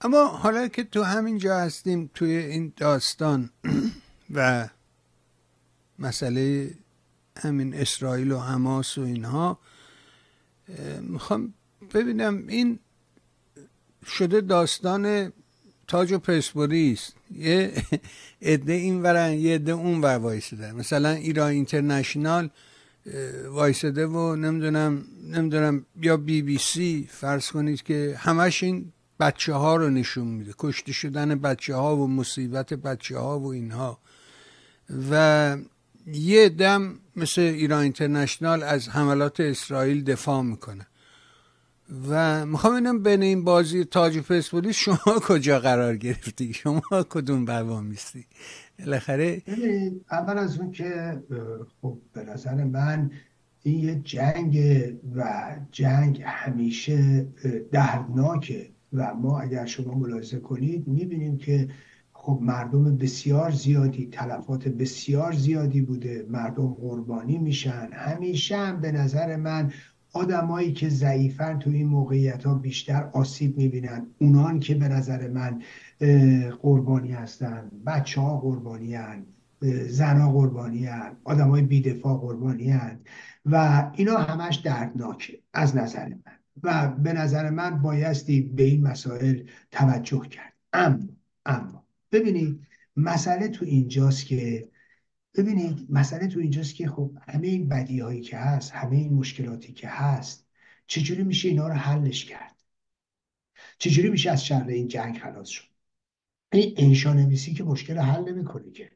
اما حالا که تو همین جا هستیم توی این داستان و مسئله همین اسرائیل و حماس و اینها می‌خوام ببینم این شده داستان تاج و پرسپولیس. یه عده این ورن یه عده اون ور وایسده مثلا ایران اینترنشنال وایسده و نمی‌دونم نمی‌دونم یا بی بی سی فرض کنید که همش این بچه ها رو نشون میده. کشته شدن بچه ها و مصیبت بچه ها و اینها. و یه دم مثل ایران اینترنشنال از حملات اسرائیل دفاع می‌کنه. و می‌خوام اینم بین این بازی تاج و پرسپولیس شما کجا قرار گرفتی؟ شما کدوم بروا میستی؟ بالاخره اول از اون که خب به نظر من این یه جنگ و جنگ همیشه دردناکه. و ما اگر شما ملاحظه کنید می‌بینیم که خب مردم بسیار زیادی تلفات بسیار زیادی بوده. مردم قربانی میشن. همیشه هم به نظر من آدمایی که ضعیفن تو این موقعیت ها بیشتر آسیب می‌بینن. اونان که به نظر من قربانی هستن. بچه ها قربانی هن زنا قربانی هن آدم های بیدفاع قربانی هن و اینا همش دردناکه از نظر من. و به نظر من بایستی به این مسائل توجه کرد. اما اما ببینید مسئله تو اینجاست که ببینید مسئله تو اینجاست که خب همه این بدی هایی که هست همه این مشکلاتی که هست چجوری میشه اینا رو حلش کرد؟ چجوری میشه از شر این جنگ خلاص شد؟ این انشانویسی که مشکل حل نمی‌کنه که.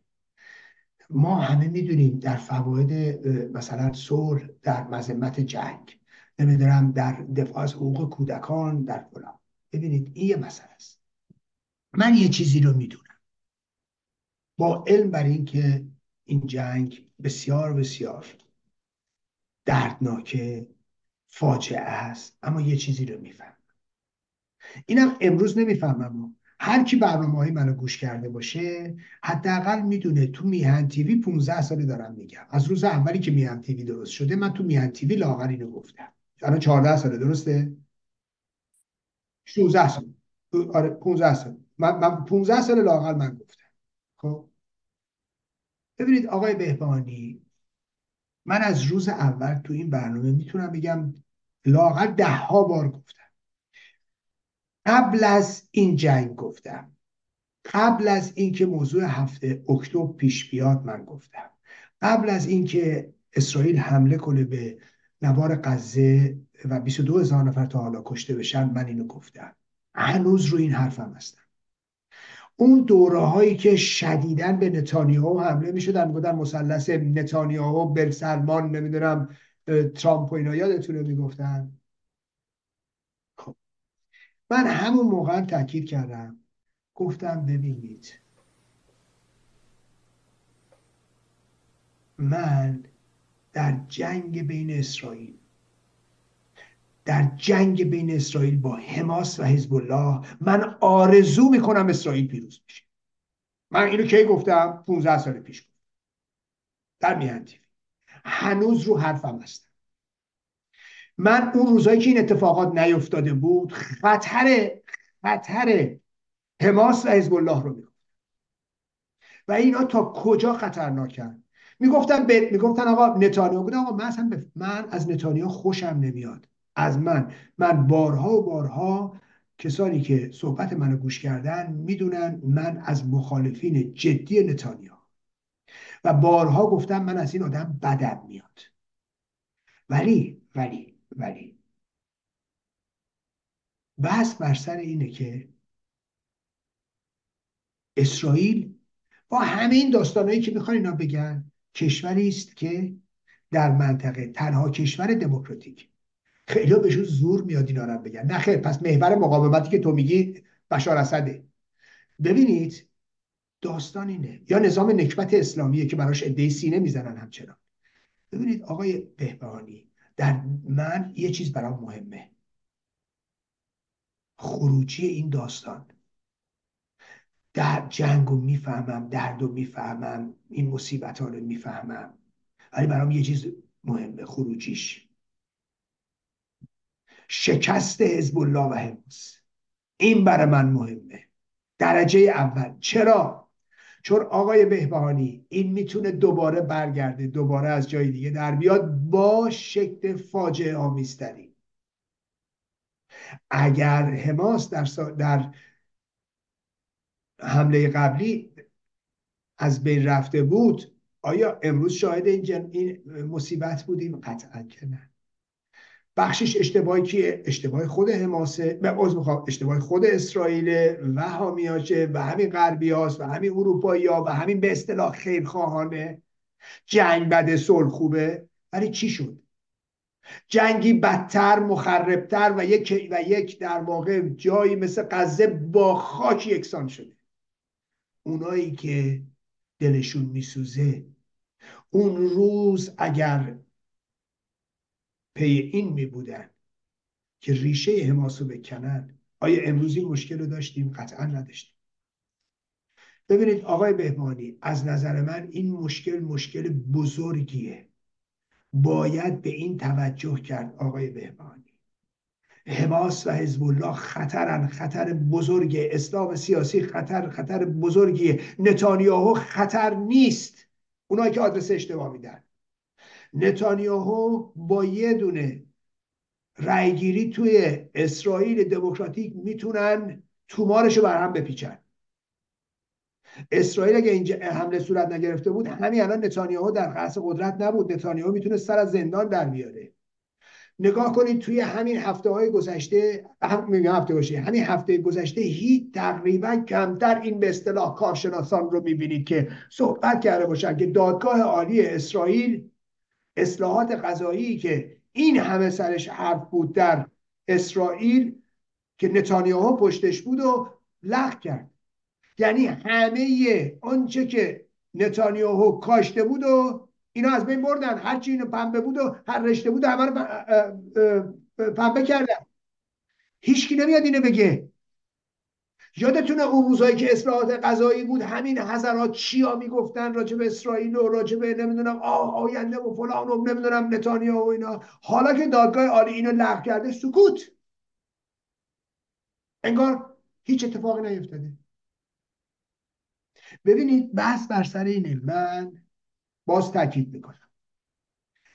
ما همه می‌دونیم در فواید مثلا صلح در مذمت جنگ. نمی‌دونم در دفاع از حقوق کودکان در فلان. ببینید این یه مسئله است. من یه چیزی رو می‌دونم. با علم بر اینکه این جنگ بسیار بسیار دردناکه فاجعه است اما یه چیزی رو میفهم اینم امروز نمی‌فهمم. هر کی برنامه های منو گوش کرده باشه حداقل می‌دونه تو میهن تیوی 15 ساله دارم میگم. از روز اولی که میهن تیوی درست شده من تو میهن تیوی لاغر اینو گفتم. الان 14 ساله درسته؟ 16 سال. آره 15 سال. من, من 15 سال لاغر من گفتم. خب؟ ببینید آقای بهبانی من از روز اول تو این برنامه می‌تونم بگم لاغر ده ها بار گفتم. قبل از این جنگ گفتم. قبل از اینکه موضوع هفته اکتبر پیش بیاد من گفتم. قبل از اینکه اسرائیل حمله کنه به نوار غزه و 22 هزار نفر تا حالا کشته بشن من اینو گفتم. هنوز رو این حرفم هستم. اون دوره هایی که شدیدن به نتانیاهو حمله می شدن می‌گفتن مثلث نتانیاهو بل سلمان نمی‌دونم ترامپ و اینا یادتونه می‌گفتن؟ خب. من همون موقع تاکید کردم. گفتم ببینید. من در جنگ بین اسرائیل. در جنگ بین اسرائیل با حماس و حزب الله من آرزو می‌کنم اسرائیل پیروز بشه. من اینو کی گفتم؟ 15 سال پیش گفتم. در میهن هنوز رو حرفم هستم. من اون روزایی که این اتفاقات نیفتاده بود خطر خطر حماس و حزب الله رو می‌گفتم. و اینا تا کجا خطرناکن؟ می‌گفتن ب... می‌گفتن آقا نتانیاهو بود آقا من اصلا من از نتانیاهو خوشم نمیاد. از من. من بارها و بارها کسانی که صحبت منو گوش کردن می‌دونن من از مخالفین جدی نتانیا و بارها گفتم من از این آدم بدم میاد. ولی ولی ولی بحث بر سر اینه که اسرائیل با همه این داستانهایی که می‌خوان اینا بگن کشوری است که در منطقه تنها کشور دموکراتیک. خیلی بهشون زور میاد اینا رو بگن. نه خیر پس محور مقاومتی که تو میگی بشار اسده. ببینید داستان اینه. یا نظام نکبت اسلامیه که براش عده سینه می‌زنن همچنان. ببینید آقای بهبهانی در من یه چیز برام مهمه. خروجی این داستان. در جنگ رو می‌فهمم درد رو می‌فهمم این مصیبت ها رو می‌فهمم. ولی برام یه چیز مهمه خروجیش. شکست حزب الله و حماس. این برای من مهمه. درجه اول. چرا؟ چون آقای بهبهانی این می‌تونه دوباره برگرده دوباره از جای دیگه در بیاد با شکل فاجعه آمیزتری. اگر حماس در, در حمله قبلی از بین رفته بود آیا امروز شاهد این, جن... این مصیبت بودیم؟ قطعا که نه. بخشش اشتباهی کیه؟ اشتباه خود حماسه به می‌خوام اشتباه خود اسرائیل و حامیاشه و همین غربی هاست و همین اروپایی ها و همین به اصطلاح خیرخواهانه. جنگ بده صلح خوبه ولی چی شد؟ جنگی بدتر مخربتر و یک و یک در واقع جایی مثل غزه با خاک یکسان شده. اونایی که دلشون میسوزه. اون روز اگر پی این می بودن که ریشه حماس رو بکنن آیا امروز این مشکل رو داشتیم؟ قطعا نداشتیم. ببینید آقای بهمانی از نظر من این مشکل مشکل بزرگیه. باید به این توجه کرد آقای بهمانی. حماس و حزب الله خطرن خطر بزرگ اسلام سیاسی خطر خطر بزرگیه نتانیاهو خطر نیست. اونایی که آدرس اشتباه میدن. نتانیاهو با یه دونه رأیگیری توی اسرائیل دموکراتیک می‌تونن تومارش رو بر هم بپیچن. اسرائیل اگه اینجا حمله صورت نگرفته بود همین الان نتانیاهو در قصد قدرت نبود. نتانیاهو می‌تونه سر از زندان در بیاره. نگاه کنید توی همین هفته های گذشته هم هفته باشه همین هفته گذشته هیچ تقریبا کمتر این به اصطلاح کارشناسان رو می‌بینید که صحبت کرده باشن که دادگاه عالی اسرائیل اصلاحات غذایی که این همه سرش حرف بود در اسرائیل که نتانیاهو پشتش بود و لغو کرد. یعنی همه آنچه که نتانیاهو کاشته بود و اینا از بین بردن. هرچی اینو پنبه بود و هر رشته بود همه رو پنبه کردن. هیچکی نمیاد اینو بگه. یادتونه اون روزایی که اصلاحات غذایی بود؟ همین حضرات چیا می‌گفتن راجع به اسرائیل و راجع به نمی‌دونم آه آینده و فلان و نمی‌دونم نتانیا و اینا. حالا که دادگاه عالی اینو لغو کرده سکوت. انگار هیچ اتفاقی نیفتاده. ببینید بحث بر سر اینه. من باز تاکید می‌کنم.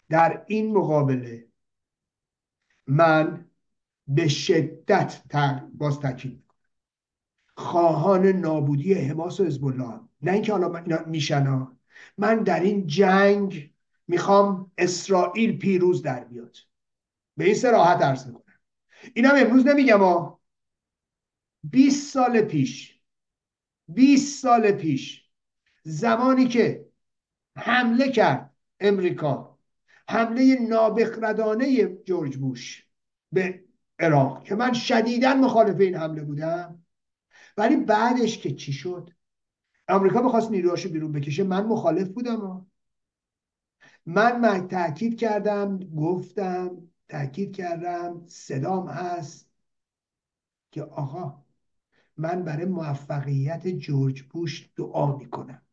در این مقابله من به شدت باز تاکید خواهان نابودی حماس و حزب الله نه اینکه حالا میشن من در این جنگ می‌خوام اسرائیل پیروز در بیاد. به این سراحت عرض می‌کنم. اینم امروز نمیگم ها. 20 سال پیش 20 سال پیش زمانی که حمله کرد امریکا. حمله نابخردانه جورج بوش به عراق که من شدیدا مخالف این حمله بودم. ولی بعدش که چی شد؟ آمریکا بخواست نیروهاشو بیرون بکشه من مخالف بودم. من من تاکید کردم گفتم تاکید کردم صدام هست که آقا من برای موفقیت جورج بوش دعا می‌کنم.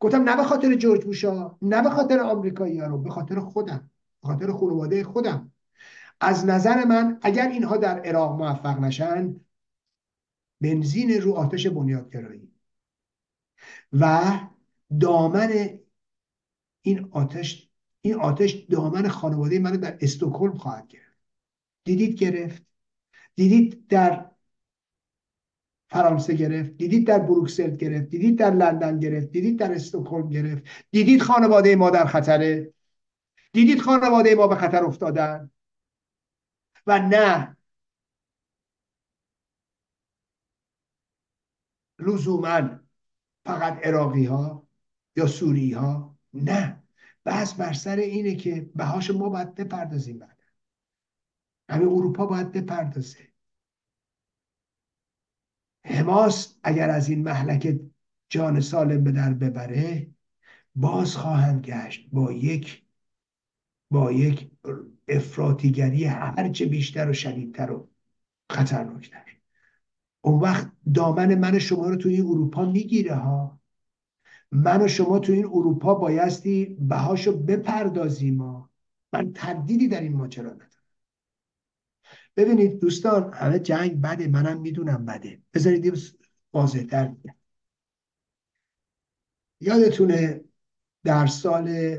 گفتم نه به خاطر جورج بوش ها نه به خاطر آمریکایی ها رو به خاطر خودم به خاطر خانواده خودم. از نظر من اگر اینها در عراق موفق نشن بنزین رو آتش بنیادگرایی و دامن این آتش این آتش دامن خانواده منو در استکهلم خواهد گرفت. دیدید گرفت. دیدید در فرانسه گرفت دیدید در بروکسل گرفت دیدید در لندن گرفت دیدید در استکهلم گرفت دیدید خانواده ما در خطره دیدید خانواده ما به خطر افتادن؟ و نه. لزوما فقط عراقی ها یا سوری ها نه. بحث بر سر اینه که بهاش ما باید بپردازیم بعد. همه اروپا باید بپردازه. حماس اگر از این محلک جان سالم به در ببره باز خواهند گشت با یک با یک افراتیگری هرچه بیشتر و شدیدتر و خطرناکتر. اون وقت دامن من شما رو توی اروپا می‌گیره ها. من و شما تو این اروپا بایستی بهاشو بپردازیم ها. من تردیدی در این ماجرا ندارم. ببینید دوستان همه جنگ بده منم می‌دونم بده. بذارید واضح تر میگم یادتونه در سال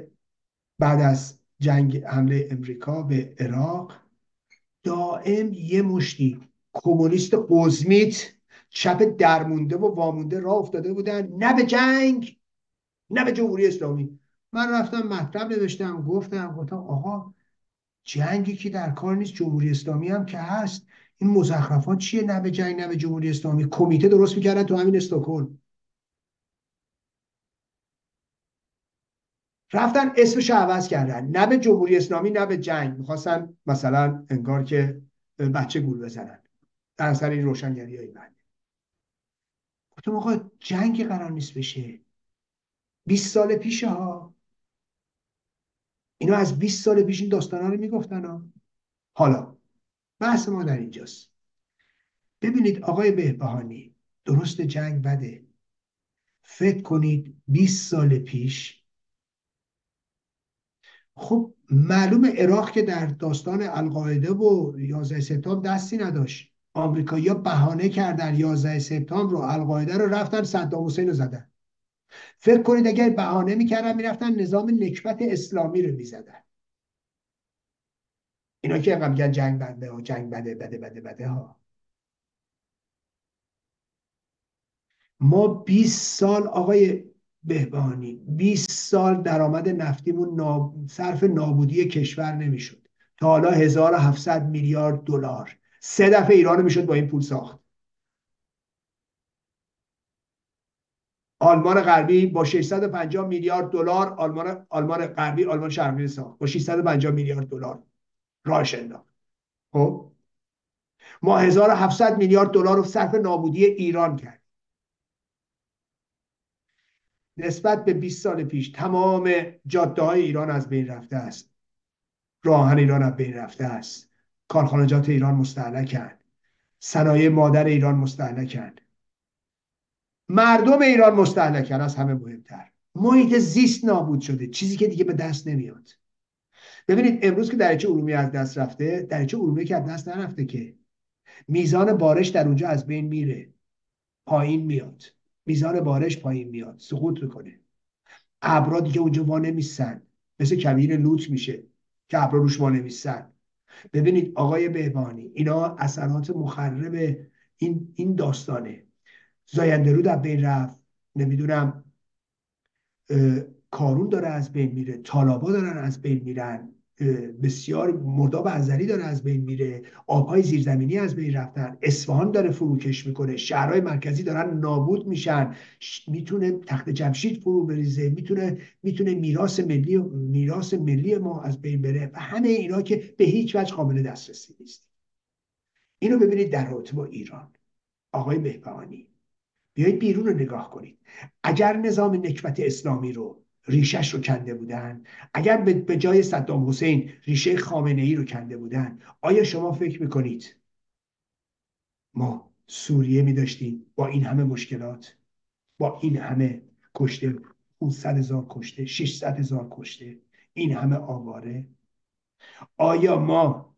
بعد از جنگ حمله امریکا به عراق دائم یه مشتی کمونیست قزمیت چپ درمونده و وامونده راه افتاده بودن. نه به جنگ نه به جمهوری اسلامی. من رفتم مطلب نوشتم گفتم گفتم آقا جنگی که در کار نیست جمهوری اسلامی هم که هست. این مزخرفات چیه؟ نه به جنگ نه به جمهوری اسلامی. کمیته درست می‌کردن تو همین استکهلم. رفتن اسمش عوض کردن. نه به جمهوری اسلامی نه به جنگ. می‌خواستن مثلا انگار که بچه گول بزنن. در اثر این روشنگری های بعد گفتم آقا جنگ قرار نیست بشه. 20 سال پیشه ها اینا از 20 سال پیش این داستان ها رو می‌گفتن ها حالا بحث ما در اینجاست. ببینید آقای بهبهانی درست جنگ بده. فکر کنید 20 سال پیش خب معلوم عراق که در داستان القاعده و 11 سپتامبر دستی نداشت. آمریکایی‌ها بهانه کردن 11 سپتامبر رو القاعده رو رفتن صدام حسین رو زدن. فکر کنید اگر بهانه می‌کردن می‌رفتن نظام نکبت اسلامی رو می‌زدن. اینا که میگن جنگ بده و جنگ بده بده بده بده ها. ما 20 سال آقای بهبانی 20 سال درآمد نفتیمون ناب... صرف نابودی کشور نمی‌شد. تا حالا 1700 میلیارد دلار. سه دفعه ایران می‌شد با این پول ساخت. آلمان غربی با 650 میلیارد دلار آلمان آلمان غربی آلمان شرقی ساخت با 650 میلیارد دلار راهش انداخت. خب؟ ما 1700 میلیارد دلار رو صرف نابودی ایران کرد نسبت به 20 سال پیش تمام جاده های ایران از بین رفته است. راهن ایران از بین رفته است. کارخانجات ایران مستحلکن صنایع مادر ایران مستحلکن مردم ایران مستحلکن از همه مهمتر. محیط زیست نابود شده. چیزی که دیگه به دست نمیاد. ببینید امروز که درچه علومی از دست رفته درچه علومی که از دست نرفته که میزان بارش در اونجا از بین میره. پایین میاد. میزان بارش پایین میاد. سقوط می‌کنه. ابرا دیگه اونجا وا نمیستن مثل کبیر لوت میشه که ابرا روش وا نمیستن ببینید آقای بهبانی اینا اثرات مخرب این این داستانه. زاینده رو در بین رفت. نمی‌دونم کارون داره از بین میره طالابا دارن از بین میرن بسیار مرداب ازلی داره از بین میره آبهای زیرزمینی از بین رفتن اصفهان داره فروکش می‌کنه شهرهای مرکزی دارن نابود میشن می‌تونه تخت جمشید فرو بریزه می‌تونه می‌تونه میراث ملی میراث ملی ما از بین بره و همه اینا که به هیچ وجه قابل دسترسی نیست. اینو ببینید در رابطه با ایران. آقای بهبهانی بیایید بیرون رو نگاه کنید. اگر نظام نکبت اسلامی رو ریشش رو کنده بودن اگر به جای صدام حسین ریشه خامنه ای رو کنده بودن آیا شما فکر می‌کنید ما سوریه می داشتیم با این همه مشکلات؟ با این همه کشته 500 هزار کشته 600 هزار کشته این همه آواره؟ آیا ما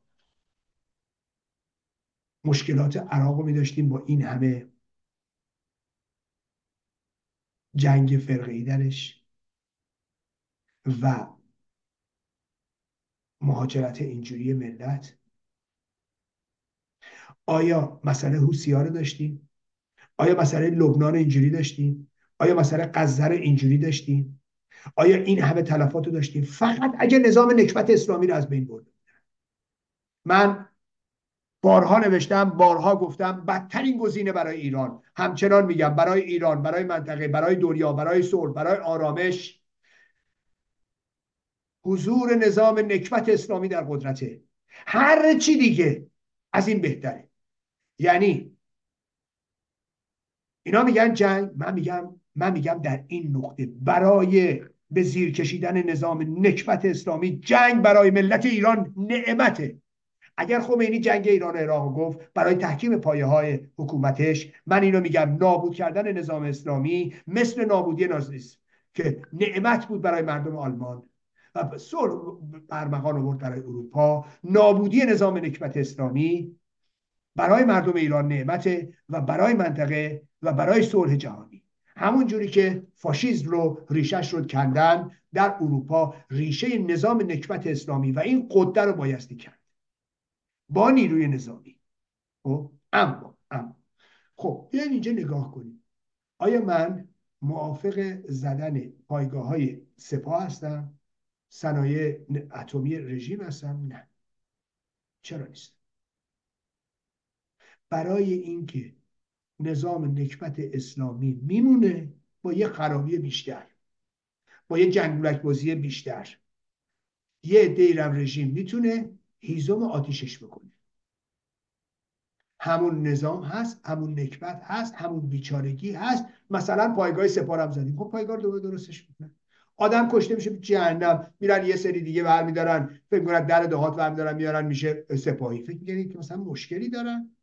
مشکلات عراق رو می داشتیم با این همه جنگ فرقه درش. و مهاجرت اینجوری ملت. آیا مسئله حوسی رو داشتیم؟ آیا مسئله لبنان اینجوری داشتیم؟ آیا مسئله قذر اینجوری داشتیم؟ آیا این همه تلفات رو داشتیم؟ فقط اگه نظام نکبت اسلامی رو از بین برد من بارها نوشتم بارها گفتم بدترین گزینه برای ایران. همچنان میگم برای ایران برای منطقه برای دنیا برای صلح برای آرامش. حضور نظام نکبت اسلامی در قدرته. هر چی دیگه از این بهتره. یعنی اینا میگن جنگ من میگم من میگم در این نقطه برای به زیر کشیدن نظام نکبت اسلامی جنگ برای ملت ایران نعمته. اگر خمینی جنگ ایران و عراق گفت برای تحکیم پایه های حکومتش من اینو میگم نابود کردن نظام اسلامی مثل نابودی نازیسم که نعمت بود برای مردم آلمان. و صلح برمغان آورد برای اروپا. نابودی نظام نکبت اسلامی برای مردم ایران نعمت و برای منطقه و برای صلح جهانی. همون جوری که فاشیزم رو ریشش رو کندن در اروپا ریشه نظام نکبت اسلامی و این قده رو بایستی کرد. با نیروی نظامی. خب؟ اما اما. خب بیاین اینجا نگاه کنیم. آیا من موافق زدن پایگاه های سپاه هستم؟ صنایع اتمی رژیم هستم؟ نه. چرا نیست؟ برای اینکه نظام نکبت اسلامی میمونه با یه خرابی بیشتر با یه جنگولک بازی بیشتر یه دیرم رژیم می‌تونه هیزم آتیشش بکنه. همون نظام هست همون نکبت هست همون بیچارگی هست. مثلا پایگاه سپارم زدیم. خب پایگاه دوباره درستش می‌کنن. آدم کشته میشه جهنم. میرن یه سری دیگه برمیدارن. فکر می‌کنن در دهات برمیدارن میارن میشه سپاهی. فکر می‌کنید که مثلا مشکلی دارن؟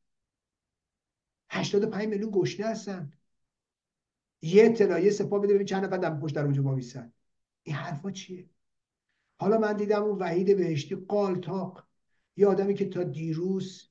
85 میلیون گشنه هستن. یه اطلاعیه سپاه بده ببین چند نفر پشت در اونجا وامیستن این حرفا چیه؟ حالا من دیدم اون وحید بهشتی قالتاق. یه آدمی که تا دیروز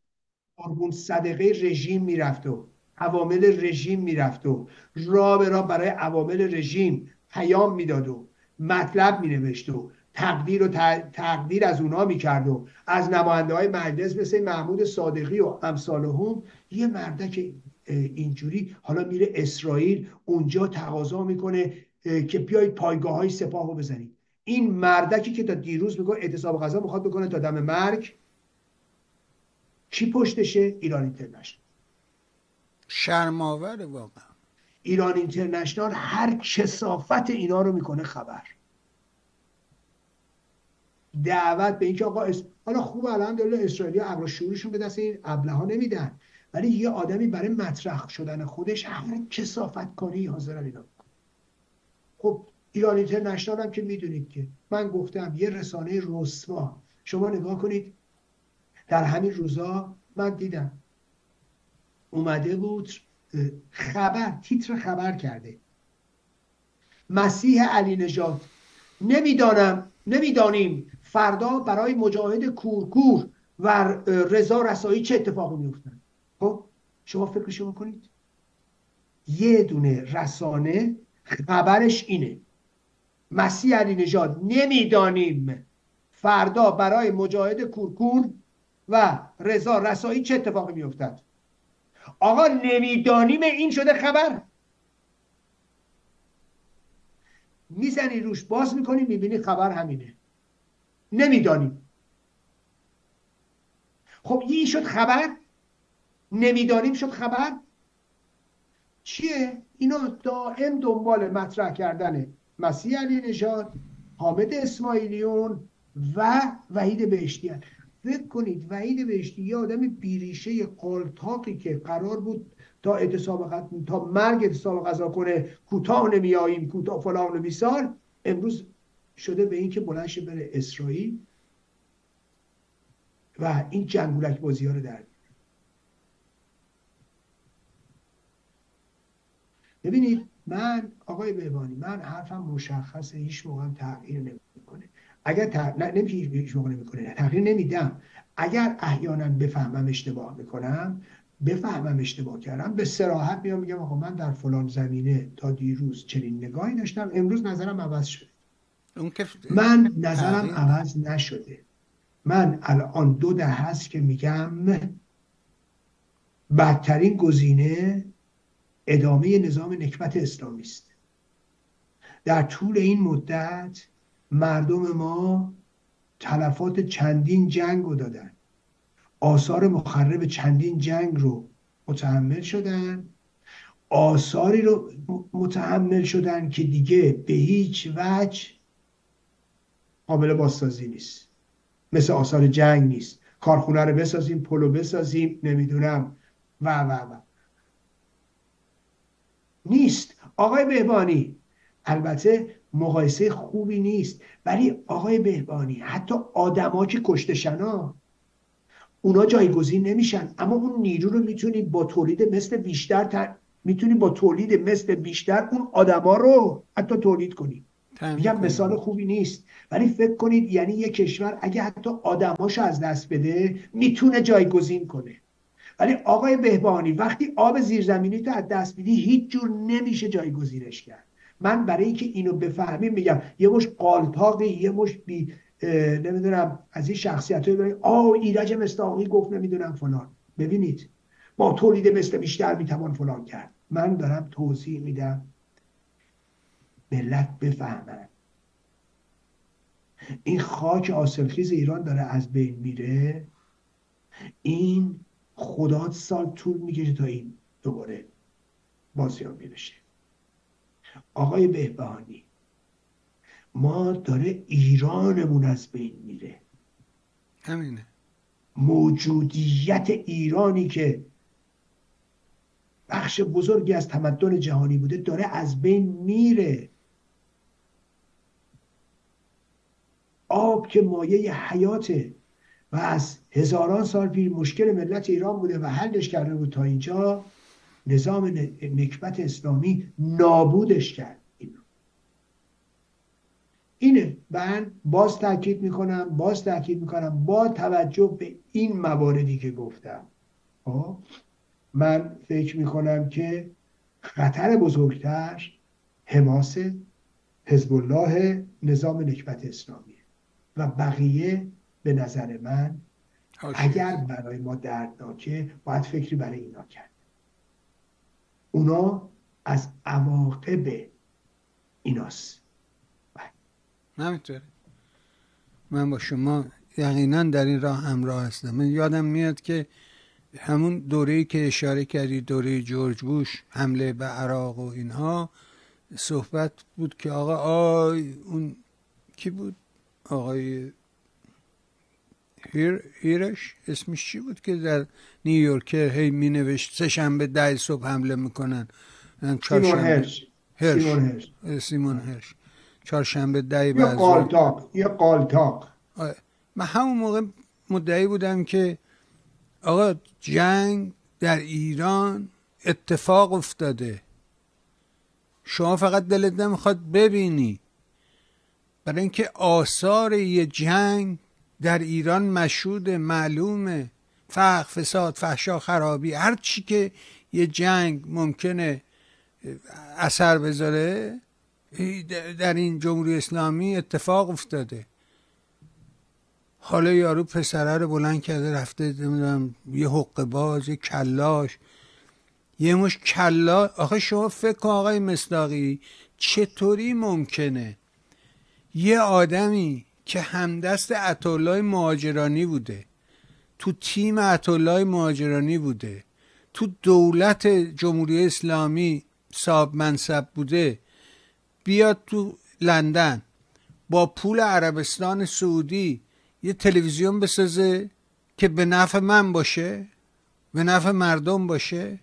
قربون صدقه رژیم می‌رفت و عوامل رژیم می‌رفت و را به را برای عوامل رژیم پیام می‌داد و مطلب مینوشت و تقدیر و تقدیر از اونا می‌کرد و از نماینده های مجلس مثل محمود صادقی و امثال هم یه مردک اینجوری حالا میره اسرائیل اونجا تقاضا می‌کنه که بیایید پایگاه های سپاه رو بزنید. این مردکی که تا دیروز میگه اعتصاب غذا می‌خواد بکنه تا دم مرگ کی پشتشه؟ ایران اینترنشنال. شرماور واقعا. ایران اینترنشنال هر کسافت اینا رو می‌کنه خبر. دعوت به اینکه آقا اس... حالا خوب الحمدلله اسرائیلی عقل شعورشون به دست این ابله ها نمیدن. ولی یه آدمی برای مطرح شدن خودش هر کسافت کاری حاضر اینا خب ایران اینترنشنال هم که می‌دونید که من گفتم یه رسانه رسوا. شما نگاه کنید در همین روزا من دیدم. اومده بود خبر تیتر خبر کرده. مسیح علی نجات نمی‌دانم نمی‌دانیم فردا برای مجاهد کورکور و رضا رسایی چه اتفاقی میفتن خب شما فکرشو کنید یه دونه رسانه خبرش اینه. مسیح علی نژاد. نمی‌دانیم فردا برای مجاهد کورکور و رضا رسایی چه اتفاقی میافتد؟ آقا نمی‌دانیم این شده خبر. می‌زنی روش باز می‌کنی می‌بینی خبر همینه. نمی‌دانیم. خب این شد خبر؟ نمی‌دانیم شد خبر؟ چیه؟ اینا دائم دنبال مطرح کردن مسیح علی نژاد حامد اسماعیلیون و وحید بهشتی فکر کنید وحید بهشتی یه آدم بیریشه قالتاقی که قرار بود تا اعتصاب تا مرگ اعتصاب غذا کنه کوتاه نمیاییم کوتاه فلان و بیسال امروز شده به اینکه بلنش بره اسرائیل و این جنگولک بازی ها رو در ببینید من آقای بهبانی من حرفم مشخصه هیچ موقع تغییر نمی‌کنه اگر تغ... نه نمیشه موقع نمی‌کنه تغییر نمیدم. اگر احیانا بفهمم اشتباه می‌کنم بفهمم اشتباه کردم به سراحت میام میگم آقا من در فلان زمینه تا دیروز چنین نگاهی داشتم امروز نظرم عوض شده. من نظرم عوض نشده. من الان دو ده هست که میگم بدترین گزینه ادامه نظام نکبت اسلامی است. در طول این مدت مردم ما تلفات چندین جنگ رو دادن. آثار مخرب چندین جنگ رو متحمل شدن. آثاری رو متحمل شدن که دیگه به هیچ وجه قابل بازسازی نیست. مثل آثار جنگ نیست. کارخونه رو بسازیم پلو بسازیم نمی‌دونم. و و و. نیست. آقای بهبانی البته مقایسه خوبی نیست. ولی آقای بهبانی حتی آدما که کشته شنا اونا جایگزین نمیشن. اما اون نیرو رو می‌تونی با تولید مثل بیشتر می‌تونی با تولید مثل بیشتر اون آدما رو حتی تولید کنی. میگم مثال خوبی نیست. ولی فکر کنید یعنی یه کشور اگه حتی آدماشو از دست بده می‌تونه جایگزین کنه. ولی آقای بهبانی وقتی آب زیرزمینی تو از دست میدی هیچ جور نمیشه جایگزینش کرد. من برای اینکه اینو بفهمیم میگم یه مش قالتاقی یه مش بی نمی‌دونم از این شخصیت های آه ایرج مستاقی گفت نمی‌دونم فلان. ببینید با تولید مثل بیشتر می‌توان فلان کرد. من دارم توضیح میدم. ملت بفهمن. این خاک آسلخیز ایران داره از بین میره. این خدا سال طول می‌کشه تا این دوباره بازیابی بشه. آقای بهبهانی ما داره ایرانمون از بین میره. همینه. موجودیت ایرانی که بخش بزرگی از تمدن جهانی بوده داره از بین میره. آب که مایه حیاته و از هزاران سال پیش مشکل ملت ایران بوده و حلش کرده بود تا اینجا نظام نکبت اسلامی نابودش کرد. اینه. من باز تاکید می‌کنم باز تاکید می‌کنم با توجه به این مواردی که گفتم. خب؟ من فکر می‌کنم که خطر بزرگتر حماس حزب الله نظام نکبت اسلامیه و بقیه به نظر من اگر برای ما دردناکه باید فکری برای اینا کرد. اونا از عواقب ایناست. نمی‌تونه من با شما یقینا در این راه همراه هستم. من یادم میاد که همون دوره که اشاره کردی دوره جورج بوش حمله به عراق و اینها صحبت بود که آقا آی اون کی بود؟ آقای هیر، هیرش اسمش چی بود که در نیویورکر هی می نوشت سه شنبه ده صبح حمله می‌کنن. سیمون هرش. سیمون هرش. سیمون هرش. چهارشنبه ده یه قالتاق یه قالتاق من همون موقع مدعی بودم که آقا جنگ در ایران اتفاق افتاده. شما فقط دلت نمی‌خواد ببینی. برای اینکه آثار یه جنگ در ایران مشهود معلومه فقر فساد فحشا خرابی هر چی که یه جنگ ممکنه اثر بذاره در این جمهوری اسلامی اتفاق افتاده. حالا یارو پسره رو بلند کرده رفته نمی‌دونم یه حق باز یه کلاش. یه مش کلا آخه شما فکر آقای مصداقی چطوری ممکنه یه آدمی که همدست عطولای مهاجرانی بوده. تو تیم عطولای مهاجرانی بوده. تو دولت جمهوری اسلامی صاحب منصب بوده. بیاد تو لندن. با پول عربستان سعودی یه تلویزیون بسازه که به نفع من باشه به نفع مردم باشه.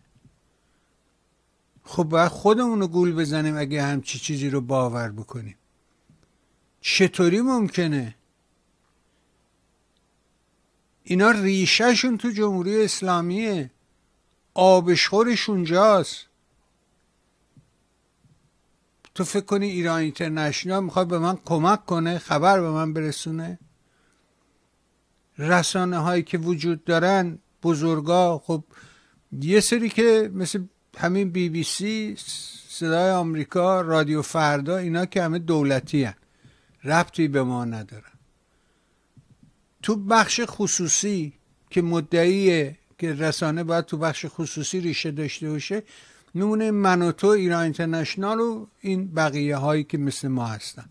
خب باید خودمون رو گول بزنیم اگه همچی چیزی رو باور بکنیم. چطوری ممکنه؟ اینا ریشهشون تو جمهوری اسلامیه. آبشخورش اونجاست. تو فکر کنی ایران اینترنشنال می‌خواد به من کمک کنه خبر به من برسونه؟ رسانه هایی که وجود دارن بزرگا خب یه سری که مثل همین بی بی سی صدای آمریکا رادیو فردا اینا که همه دولتی هن. ربطی به ما ندارن تو بخش خصوصی که مدعیه که رسانه باید تو بخش خصوصی ریشه داشته باشه میمونه من و تو ایران اینترنشنال و این بقیه هایی که مثل ما هستن.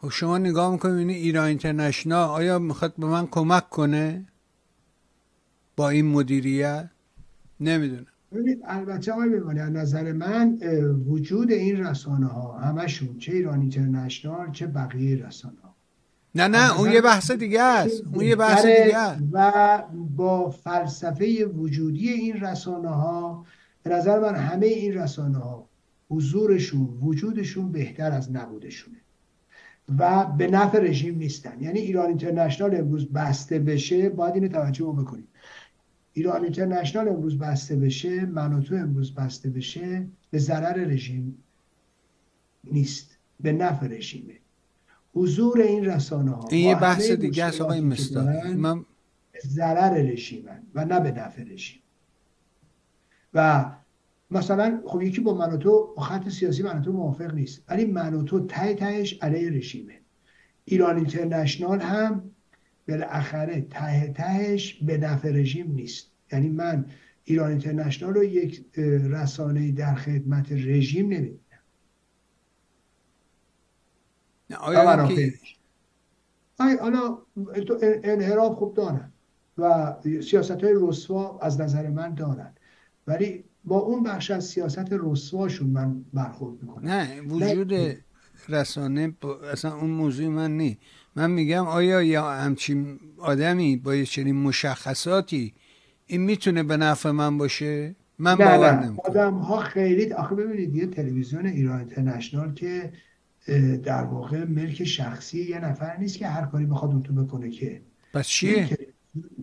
خب شما نگاه می‌کنید ایران اینترنشنال آیا می‌خواد به من کمک کنه با این مدیریت؟ نمی‌دونم. ببینید البته آقای بمانی از نظر من وجود این رسانه ها همشون چه ایران اینترنشنال چه بقیه رسانه ها نه نه اون یه بحث دیگه است. اون یه بحث دیگه است. و با فلسفه وجودی این رسانه ها به نظر من همه این رسانه ها حضورشون وجودشون بهتر از نبودشونه و به نفع رژیم نیستن. یعنی ایران اینترنشنال امروز بسته بشه باید اینو توجه بکنیم. ایران اینترنشنال امروز بسته بشه من و تو امروز بسته بشه به ضرر رژیم نیست به نفع رژیمه. حضور این رسانه ها این یه بحث دیگه است آقای من ضرر رژیمن و نه به نفع رژیم. و مثلا خب یکی با من و تو خط سیاسی من و تو موافق نیست ولی من و تو ته تهش علیه رژیمه. ایران اینترنشنال هم بالاخره ته تهش به نفع رژیم نیست. یعنی من ایران اینترنشنال رو یک رسانه در خدمت رژیم نمی‌دونم آیا. حالا انحراف خوب دارن و سیاست های رسوا از نظر من دارن. ولی با اون بخش از سیاست رسواشون من برخورد می‌کنم. نه وجود رسانه اصلا اون موضوع من نی من میگم آیا یا همچین آدمی با یه چنین مشخصاتی این می‌تونه به نفع من باشه؟ من باور نمی‌کنم. آدم ها خیلی آخه ببینید یه تلویزیون ایران اینترنشنال که در واقع ملک شخصی یه نفر نیست که هر کاری بخواد اون تو بکنه که. پس چیه؟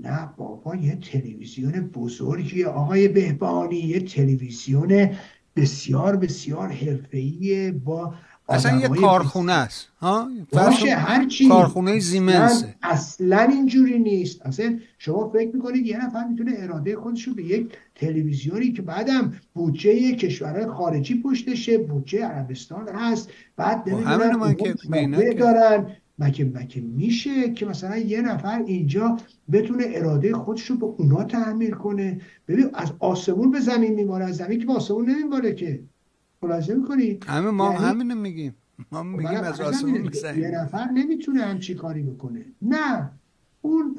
نه بابا یه تلویزیون بزرگی. آقای بهبانی یه تلویزیون بسیار بسیار حرفه‌ای با اصلا یه کارخونه است ها؟ باشه هر چی. کارخونه زیمنس اصلا اینجوری نیست. اصلا شما فکر می‌کنید یه نفر می‌تونه اراده خودش رو به یک تلویزیونی که بعدم بودجه کشورهای خارجی پشتشه بودجه عربستان هست بعد نمی‌دونم که دارن. مگه مگه میشه که مثلا یه نفر اینجا بتونه اراده خودش رو به اونا تحمیل کنه؟ ببین از آسمون به زمین میماره از زمین که به آسمون نمیماره که. خلاصه می‌کنید همه ما یعنی... همینو میگیم. ما خب میگیم از آسمون یه نفر نمی‌تونه همچی کاری بکنه. نه. اون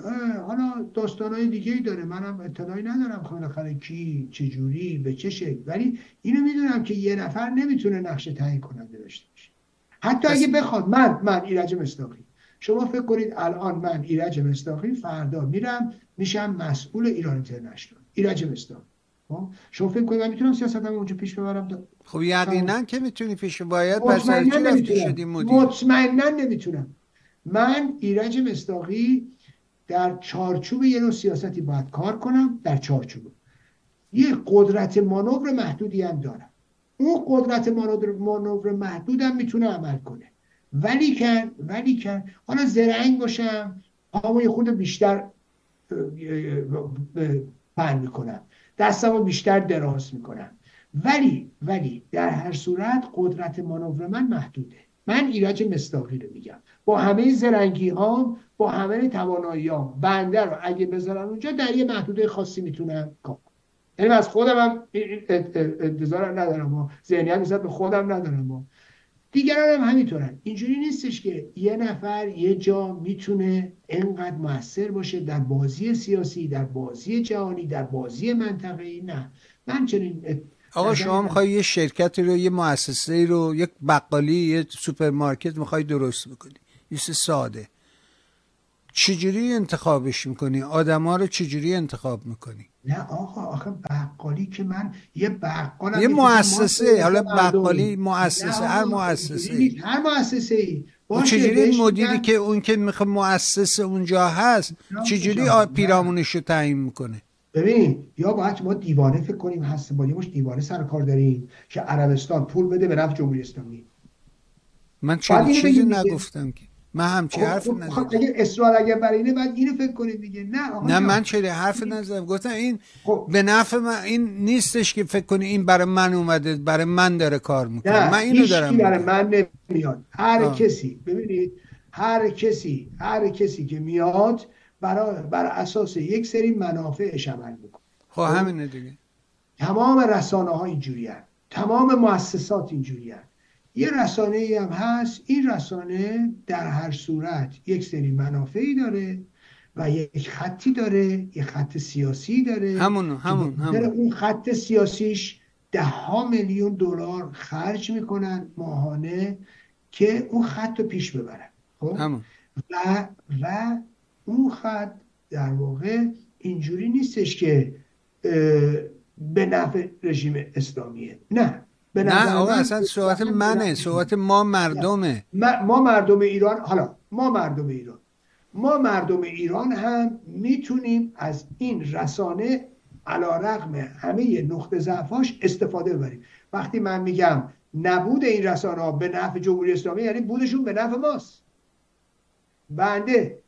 حالا داستانهای دیگه ای داره. منم اطلاعی ندارم بالاخره کی چجوری به چه شکل. ولی اینو می‌دونم که یه نفر نمی‌تونه نقش تعیین کننده داشته باشه. حتی اگه بخواد من من ایرج مستاقی. شما فکر کنید الان من ایرج مستاقی فردا میرم میشم مسئول ایران اینترنشنال. ایرج مستاقی؟ شما فکر کنید من می‌تونم سیاستم اونجا پیش ببرم؟ خب یقینا که می‌تونی پیش باید پس چی مطمئنا نمی‌تونم. من ایرج مستاقی در چارچوب یه نوع سیاستی باید کار کنم در چارچوب. یه قدرت مانور محدودی هم دارم. اون قدرت مانور محدودم می‌تونه عمل کنه. ولی کن ولی کن حالا زرنگ باشم پامو خود بیشتر پن می‌کنم. دستم رو بیشتر دراز می‌کنم. ولی ولی در هر صورت قدرت مانور من محدوده. من ایرج مستاقی رو میگم. با همه زرنگی ها با همه توانایی ها بنده رو اگه بذارم اونجا در یه محدوده خاصی می‌تونم کار یعنی از خودم هم انتظار ندارم و ذهنیت نسبت به خودم ندارم و دیگران هم همینطورن. اینجوری نیستش که یه نفر یه جا می‌تونه انقدر موثر باشه در بازی سیاسی در بازی جهانی در بازی منطقه‌ای. نه. من چنین آقا شما می‌خوای یه شرکتی رو یه مؤسسه رو یک بقالی یه سوپرمارکت می‌خوای درست بکنی. یه ساده. چجوری انتخابش می‌کنی؟ آدم ها رو چجوری انتخاب می‌کنی؟ نه آقا آخه بقالی که من یه بقال یه مؤسسه حالا بقالی مؤسسه هر مؤسسه هر مؤسسه ای. چجوری مدیری که اون که می‌خواد مؤسسه اونجا هست چجوری پیرامونش رو تعیین می‌کنه؟ ببین یا باید ما دیوانه فکر کنیم هست با مش دیوانه سر کار داریم که عربستان پول بده به نفع جمهوری اسلامی. من چه چیزی نگفتم که. من همچی خب، حرف خب خب اگه اصرار اگر برای اینه بعد اینو فکر کنید دیگه. نه نه من چه حرف نزدم. گفتم این خب. به نفع من این نیستش که فکر کنی این برای من اومده برای من داره کار می‌کنه. من اینو دارم برای من نمیاد. هر آه. کسی ببینید هر کسی هر کسی که میاد برای بر اساس یک سری منافعش عمل می‌کنه. خب همینه دیگه. تمام رسانه ها اینجوری تمام مؤسسات اینجوری یه رسانه ای هم هست. این رسانه در هر صورت یک سری منافعی داره و یک خطی داره یک خط سیاسی داره. همون همون همون. اون خط سیاسیش ده ها میلیون دلار خرج می‌کنن ماهانه که اون خط رو پیش ببرن. خب؟ همون. و و اون خط در واقع اینجوری نیستش که به نفع رژیم اسلامیه. نه. نه آقا اصلا صحبت منه. صحبت ما مردمه. ما مردم ایران حالا ما مردم ایران. ما مردم ایران هم می‌تونیم از این رسانه علا رقم همه نقطه ضعفاش استفاده ببریم. وقتی من میگم نبود این رسانه ها به نفع جمهوری اسلامی یعنی بودشون به نفع ماست. بنده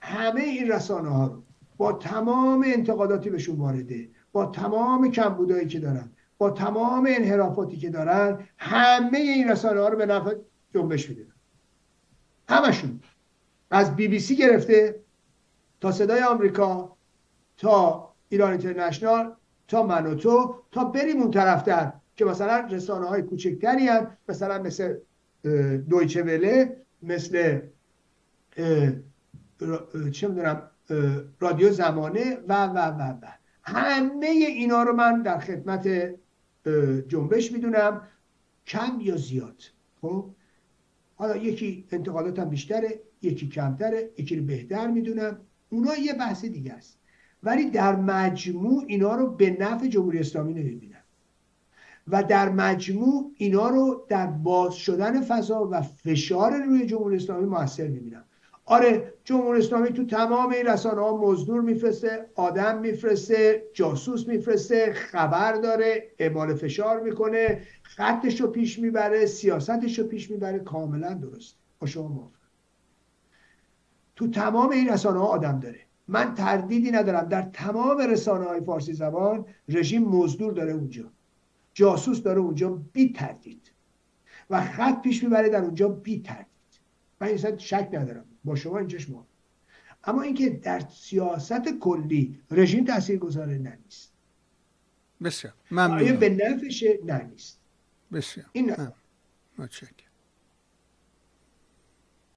همه این رسانه ها رو با تمام انتقاداتی بهشون وارده با تمام کمبودایی که دارن با تمام انحرافاتی که دارن همه این رسانه ها رو به نفع جنبش میدن همشون. از بی بی سی گرفته تا صدای آمریکا تا ایران اینترنشنال تا من و تو تا بریم اون طرفتر که مثلا رسانه های کوچکتری هم مثلا مثل دویچه وله مثل چه می‌دونم رادیو زمانه و و و و. همه اینا رو من در خدمت جنبش می‌دونم کم یا زیاد. خب؟ حالا یکی انتقاداتم بیشتره یکی کمتره یکی رو بهتر می‌دونم. اونا یه بحث دیگه است. ولی در مجموع اینا رو به نفع جمهوری اسلامی نمی‌بینم. و در مجموع اینا رو در باز شدن فضا و فشار روی جمهوری اسلامی موثر می‌بینم. آره جمهوری اسلامی تو تمام این رسانه ها مزدور میفرسته آدم میفرسته جاسوس میفرسته خبر داره اعمال فشار می‌کنه خطش رو پیش می‌بره سیاستش رو پیش می‌بره. کاملا درست با شما موافق تو تمام این رسانه ها آدم داره. من تردیدی ندارم. در تمام رسانه های فارسی زبان رژیم مزدور داره اونجا. جاسوس داره اونجا بی تردید. و خط پیش می‌بره در اونجا بی تردید. من این شک ندارم. با شما اینجاش ما اما اینکه در سیاست کلی رژیم تاثیر گذاره نه نیست. بسیار. ممنون به نفشه نه نیست؟ بسیار. این متشکرم